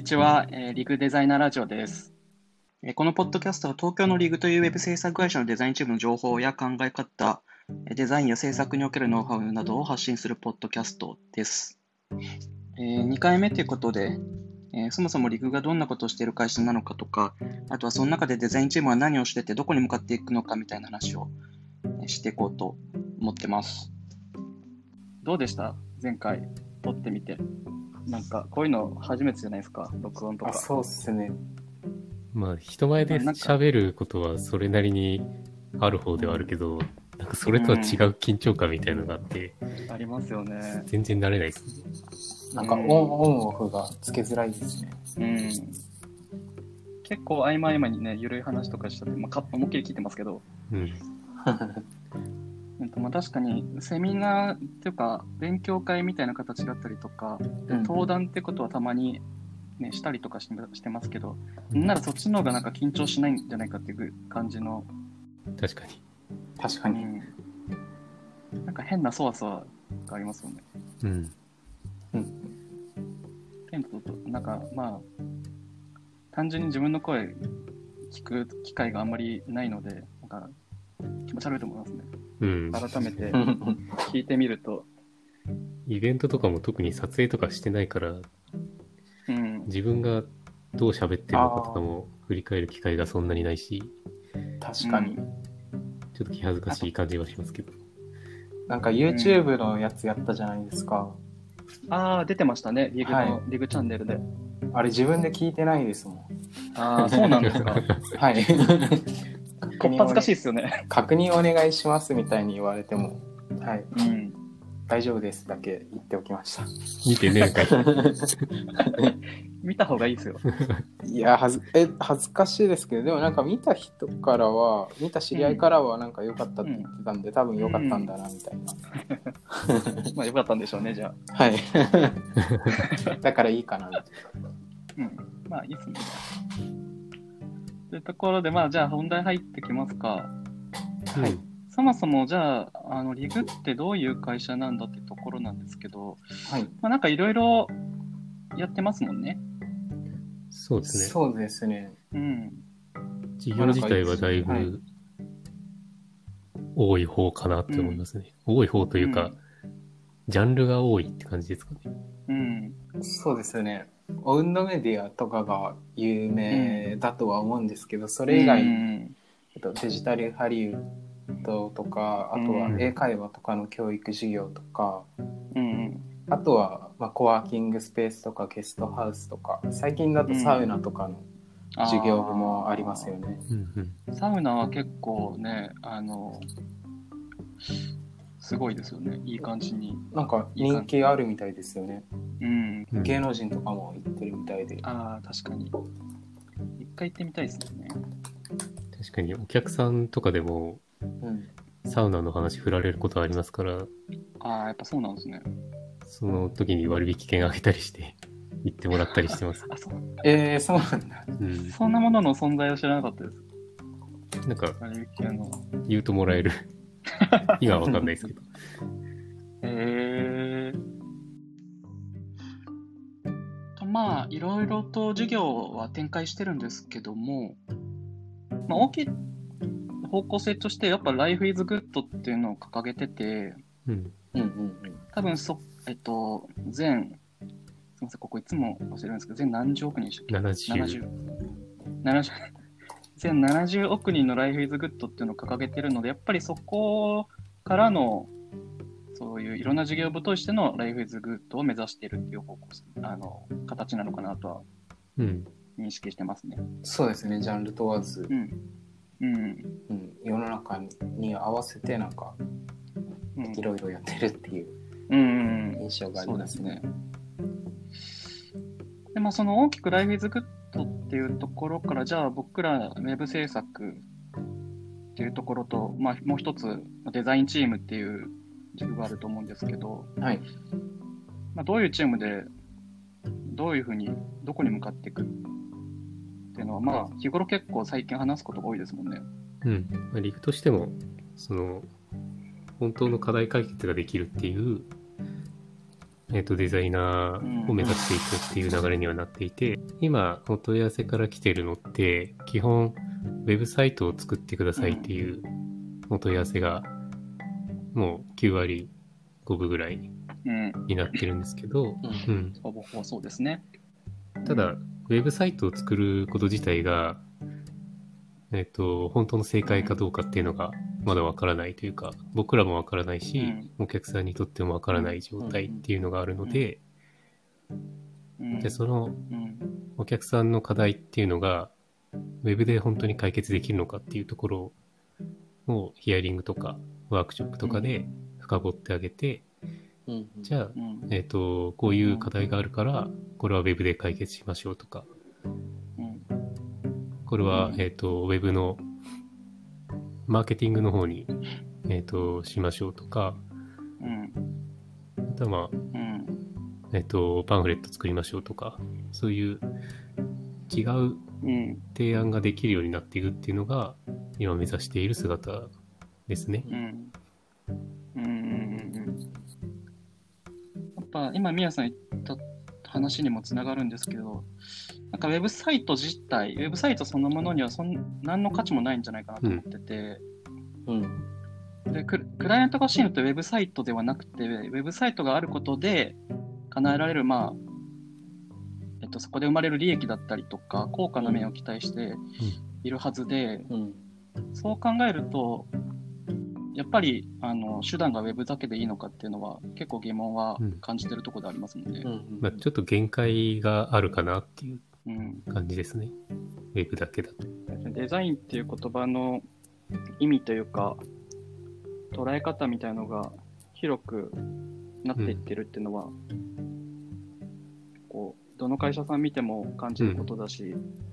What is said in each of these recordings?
にちは、えーリグデザイナーラジオです。えーこのポッドキャストは東京のリグというウェブ制作会社のデザインチームの情報や考え方、デザインや制作におけるノウハウなどを発信するポッドキャストです。え2回目ということで、えーそもそもリグがどんなことをしている会社なのかとか、あとはその中でデザインチームは何をしててどこに向かっていくのかみたいな話をしていこうと思ってます。どうでした？前回撮ってみて。なんかこういうの初めてじゃないですか、録音とあか。そうっすね。まあ、人前で喋ることはそれなりにある方ではあるけど、なんかそれとは違う緊張感みたいなのがあって、ありますよね。全然慣れないです。なんかオン、うんオンオフがつけづらいですね。うん。結構合間合間にね、ゆるい話とかしてて、まあ、か思いっきり聞いてますけど、うん。うんとまあ、確かにセミナーっていうか、勉強会みたいな形だったりとか、でうん登壇ってことはたまに、ね、したりとかしてしてますけど、ならそっちの方がなんか緊張しないんじゃないかっていう感じの、確かに。確かに。うん、なんか変なそわそわがありますよね。うん。ケントと、なんかまあ、単純に自分の声聞く機会があんまりないので、なんか気持ち悪いと思いますね。うん。改めてうん聞いてみると、イベントとかも特に撮影とかしてないから、うん、自分がどう喋ってるのかとかも振り返る機会がそんなにないし、確かに。ちょっと気恥ずかしい感じはしますけど。なんか YouTube のやつやったじゃないですか。ああ、出てましたね、リグの、はいリグチャンネルで。あれ自分で聞いてないですもん。ああ、そうなんですか。はい。こっぱずかしいですよね。確認お願いしますみたいに言われても、はい、うん。大丈夫ですだけ言っておきました。見てねえかい。見た方がいいですよ。いやはずえ恥ずかしいですけどでもなんか見た人からは見た知り合いからはなんか良かったって言ってたんで、多分良かったんだなみたいな、まあよかったんでしょうね、じゃあ。はいだからいいかなみたいうん。まあいいですね。というところで、まあじゃあ本題入ってきますか。なはいそもそもじゃあ、あのリグってどういう会社なんだってところなんですけど、はい、まあなんかいろいろやってますもんね。そうですね。そうですねうん。事業自体はだいはいぶ多い方かなって思いますね。多い方というか、うんジャンルが多いって感じですかね。うん。そうですよねオウンドメディアとかが有名だとは思うんですけど、それ以外、うんえっとデジタルハリウッドとかあとは英会話とかの教育事業とか、うん。あとは、まあ、コワーキングスペースとかゲストハウスとか最近だとサウナとかの授業部もありますよね。サウナは結構ね、あの、すごいですよね。いい感じに。なんか人気あるみたいですよね。うん。うん芸能人とかも行ってるみたいで。ああ、確かに。一回行ってみたいですよね。確かにお客さんとかでもうん、サウナの話振られることありますから、ああ、やっぱそうなんですね。その時に割引券あげたりして 行ってもらったりしてます。あ、そう。えー、そうなんだ。うん。そんなものの存在を知らなかったです。なんか。言うともらえる。今はわかんないですけど。へえとまあいろいろと事業は展開してるんですけども、まあ、大きい方向性としてやっぱ Life is Good っていうのを掲げててうん。うんうん多分そ、えっと、全すみませんここいつも忘れるんですけど全何十億人でしたっけ？70。70 70全70億人の Life is Good っていうのを掲げてるので、やっぱりそこからの、そういういろんな事業部としての Life is Good を目指しているっていう方向あの形なのかなとはうん。認識してますね。うん。そうですね、ジャンル問わず、うん。うん。うん、世の中に合わせてなんかうんいろいろやってるっていううん。印象がありますね。でもその大きく Life is Good っていうところから、じゃあ僕らウェブ制作っていうところと、まあもう一つデザインチームっていう軸があると思うんですけど、はい。まあ、どういうチームで、どういうふうに、どこに向かっていくっていうのは、まあ、日頃結構最近話すことが多いですもんね。うん。まあ、としても、その、本当の課題解決ができるっていうえっ、と、デザイナーを目指していくっていう流れにはなっていて、今、お問い合わせから来てるのって、基本、ウェブサイトを作ってくださいっていうお問い合わせが、もう9割5分ぐらいうん。になってるんですけど、うんうん。ほぼほぼそうですね。ただ、ウェブサイトを作ること自体が、えっ、と、本当の正解かどうかっていうのがまだわからないというか、僕らもわからないし、うんお客さんにとってもわからない状態っていうのがあるので、うん。で、そのうん。お客さんの課題っていうのが、ウェブで本当に解決できるのかっていうところをヒアリングとかワークショップとかで深掘ってあげて、うんじゃあ、うん。えっ、と、こういう課題があるから、これはウェブで解決しましょうとか、うん。これはう、んえっ、と、ウェブのマーケティングの方に、えっ、と、しましょうとか、うん。あとはまあ、うん。えっ、と、パンフレット作りましょうとか、そういう違ううん。提案ができるようになっていくっていうのが、今目指している姿ですね。うん。うん。うん。うん。やっぱ今、宮さん言話にもつながるんですけど、なんかウェブサイト自体、ウェブサイトそのものにはそん何の価値もないんじゃないかなと思ってて、うん。でククライアントが欲しいのってウェブサイトではなくて、ウェブサイトがあることで叶えられる、まあえっと、そこで生まれる利益だったりとか、効果の面を期待しているはずで、うん。そう考えると、やっぱりあの手段がウェブだけでいいのかっていうのは、結構疑問はうん感じてるところでありますので、うんまあ、ちょっと限界があるかなっていううん感じですね。ウェブだけだと。デザインっていう言葉の意味というか、捉え方みたいのが広くなっていってるっていうのは、こうどの会社さん見ても感じることだし、あ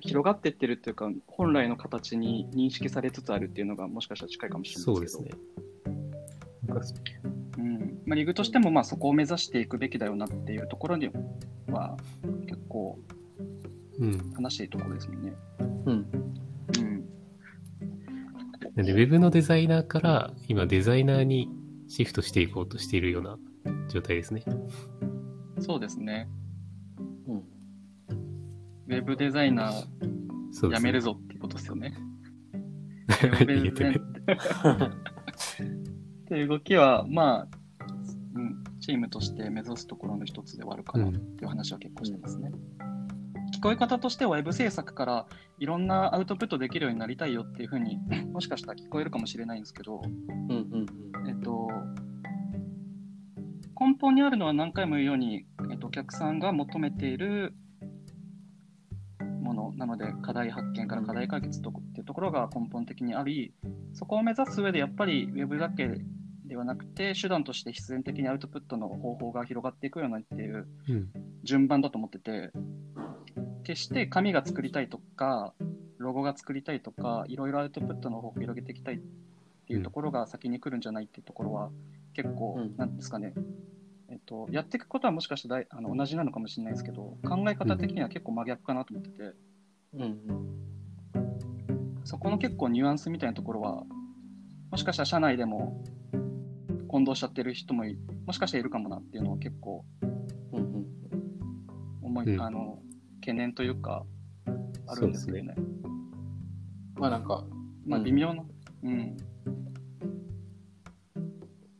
広がっていってるっていうか、本来の形に認識されつつあるっていうのが、もしかしたら近いかもしれないでけど、そうですすね。うんまあ、リグとしてもまあそこを目指していくべきだよなっていうところには、結構うん。話しているところですもんね。うんうんなんで、ウェブのデザイナーから今デザイナーにシフトしていこうとしているような状態ですね。そうですね。ブデザイナーそうです、やめるぞっていうことですよね。逃げてる。って動きは、まあ、うん、チームとして目指すところの一つではあるかなっていう話は結構してますね。聞こえ方としては、ウェブ制作からいろんなアウトプットできるようになりたいよっていうふうに もしかしたら聞こえるかもしれないんですけど、うんうんえっと、根本にあるのは何回も言うように、えっと、お客さんが求めているで、課題発見から課題解決とっていうところが根本的にあり、そこを目指す上でやっぱりウェブだけではなくて、手段として必然的にアウトプットの方法が広がっていくようなっていううん。順番だと思ってて、決して紙が作りたいとか、ロゴが作りたいとか、いろいろアウトプットの方法を広げていきたいっていうところが先に来るんじゃないっていうところは、結構、うん。なんですかね、えっと、やっていくことはもしかしてあの同じなのかもしれないですけど、考え方的には結構真逆かなと思ってて、うんうん。そこの結構ニュアンスみたいなところは、もしかしたら社内でも混同しちゃってる人もいもしかしたらいるかもなっていうのは結構うん。うん思い、うんあの懸念というか、あるんですけどね。まあなんかまあうん。微妙な、うん、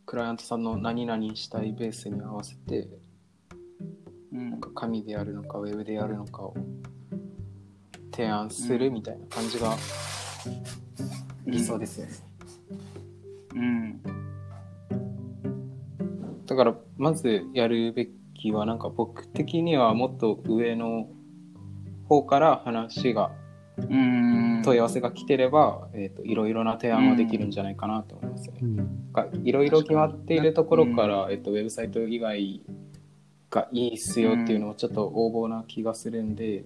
クライアントさんの何々したいベースに合わせてうん。なんか紙でやるのかウェブでやるのかを提案するみたいな感じが理想ですよね、うん、だからまずやるべきはなんか僕的にはもっと上の方から話がうん、問い合わせが来てれば、えー、といろいろな提案はできるんじゃないかなと思いますね。うん。いろいろ決まっているところから、えっと、ウェブサイト以外がいいっすよっていうのもちょっと横暴な気がするんで、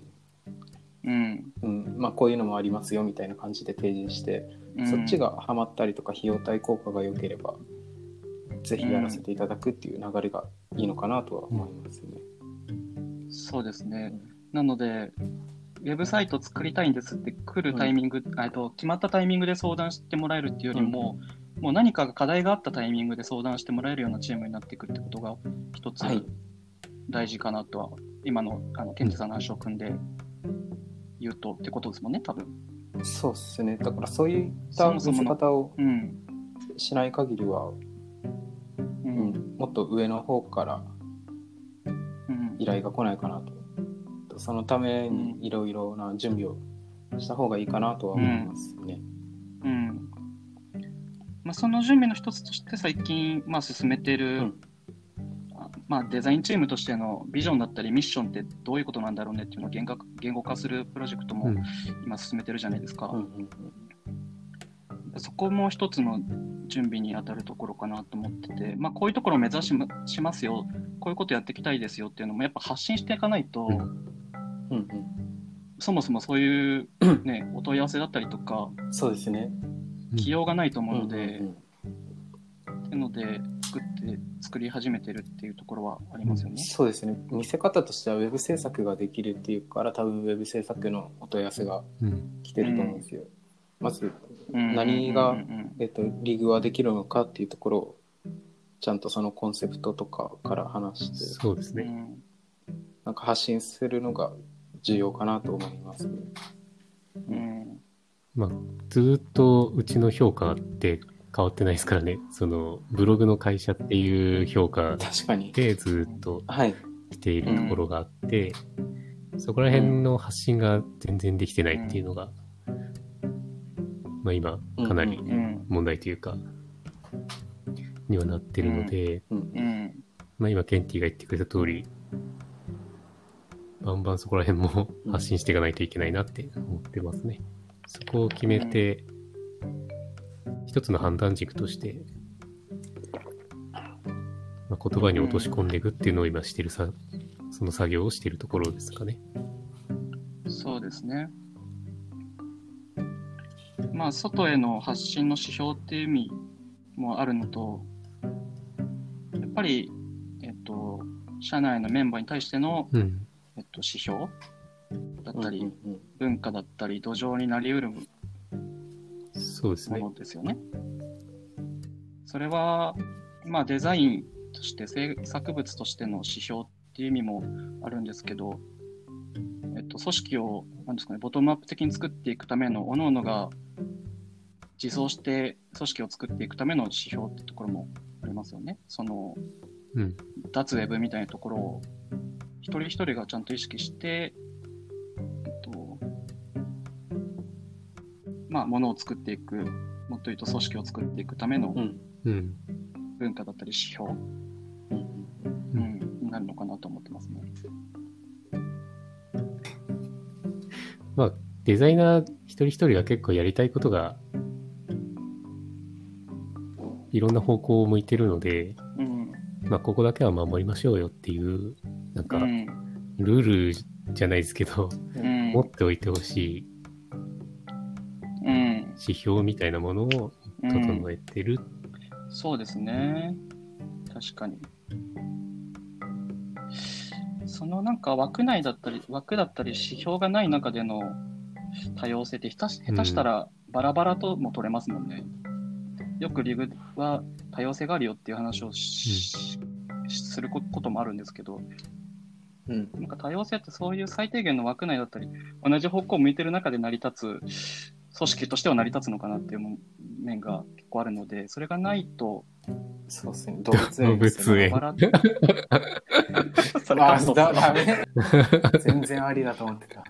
うん、うん。まあ、こういうのもありますよみたいな感じで提示して、うん。そっちがハマったりとか費用対効果が良ければぜひやらせていただくっていう流れがいいのかなとは思いますね。そうですね。なので、ウェブサイト作りたいんですって来るタイミング、えっと決まったタイミングで相談してもらえるっていうよりも、もう何かが課題があったタイミングで相談してもらえるようなチームになっていくってことが一つはい。大事かなとは、今のあのケンジさんの話を組んで言うとってことですもんね、多分。そうですね。だからそういった見せ方をうん。しない限りは、う。うんん、もっと上の方からうん依頼が来ないかなと。そのためにいろいろな準備をした方がいいかなとは思いますね。うんまあ、その準備の一つとして最近、まあ、進めている、まあ、デザインチームとしてのビジョンだったりミッションってどういうことなんだろうねっていうのを言語言語化するプロジェクトもうん。今進めてるじゃないですか、うんうんそこも一つの準備に当たるところかなと思ってて、まあ、こういうところを目指しましますよこういうことやっていきたいですよっていうのもやっぱ発信していかないと、うん。うんそもそもそういう、ね、お問い合わせだったりとかうん、そうですね。起用がないと思うので、うんうんうん。っていうので作って作り始めてるっていうところはありますよね。そうですね。見せ方としてはウェブ制作ができるっていうから多分ウェブ制作のお問い合わせがうん。来てると思うんですよ。まず、うん。何がうん。うん。えっと、リグはできるのかっていうところをちゃんとそのコンセプトとかから話してそうですね。うん。なんか発信するのが重要かなと思います。ね。うん。まあ、ずーっとうちの評価って変わってないですからね。その、ブログの会社っていう評価。でずーっとはい。来ているところがあって、そこら辺の発信が全然できてないっていうのが、まあ今、かなりうんうん問題というか、にはなってるので、うんうんまあ今、ケンティが言ってくれた通り、バンバンそこら辺も発信していかないといけないなって思ってますね。そこを決めて、一つの判断軸として、まあ、言葉に落とし込んでいくっていうのを今してるさ、その作業をしているところですかね。そうですね。まあ、外への発信の指標っていう意味もあるのと、やっぱり、えっと、社内のメンバーに対しての、うん。えっと、指標だったり、うんうん文化だったり、土壌になり得るもそうですね。のですよね。それは、まあ、デザインとして、制作物としての指標っていう意味もあるんですけど、えっと、組織を、なんですかね、ボトムアップ的に作っていくための、各々が自走して組織を作っていくための指標ってところもありますよね。その、うん。脱ウェブみたいなところを、一人一人がちゃんと意識して、まあ、ものを作っていく、もっと言うと組織を作っていくための。文化だったり指標、うんになるのかなと思ってますね。まあ、デザイナー一人一人が結構やりたいことが、いろんな方向を向いてるので、うん。まあ、ここだけは守りましょうよっていう、なんか、うん。ルールじゃないですけど、うん持っておいてほしいうん。指標みたいなものを整えてる。そうですね。確かに。そのなんか枠内だったり、枠だったり指標がない中での多様性って下手し下手したらバラバラとも取れますもんね。よくリグは多様性があるよっていう話をし、することもあるんですけど、うんなんか多様性ってそういう最低限の枠内だったり、同じ方向を向いてる中で成り立つ、組織としては成り立つのかなっていう面が結構あるので、それがないと、そうですね。動物園ですね。バラそれ あはそうだダメ。全然ありだと思ってた。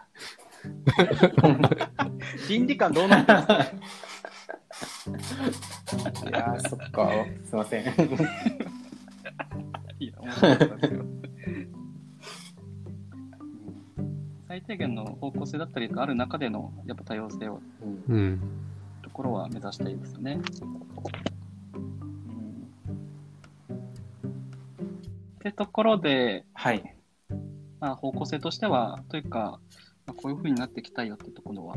倫理観どうなってますかいやー、そっか。すいません。いや、面白かったですよ。最低限の方向性だったりがある中でのやっぱ多様性をうんうん。ところは目指したいですよね。うんってところで、はい。まあ、方向性としては、というか、まあ、こういう風になっていきたいよってところは、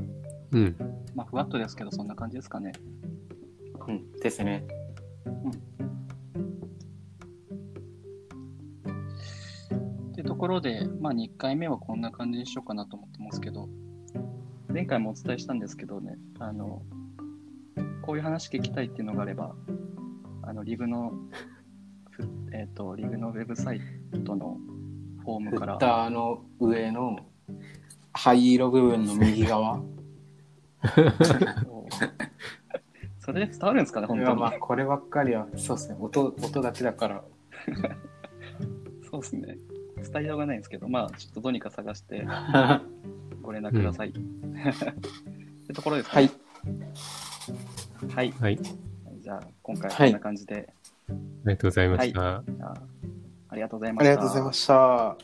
うん。まあ、ふわっとですけど、そんな感じですかね。うん。ですね。ってところで、まあ、2回目はこんな感じにしようかなと思ってますけど、前回もお伝えしたんですけどね、あの、こういう話聞きたいっていうのがあれば、あの、リグの、ふえっ、と、リグのウェブサイトのフォームフからッ、ターの上の灰色部分の右側。それで伝わるんですかね、本当に。まあこればっかりはそうですね音音だけだから そうですね。伝えようがないんですけど、まあ、ちょっとどうにか探して ご連絡ください。ってところですかね。はいはい。はい。じゃあ、今回ははいこんな感じで、ありがとうございました。じゃあありがとうございまあした。りがとうございました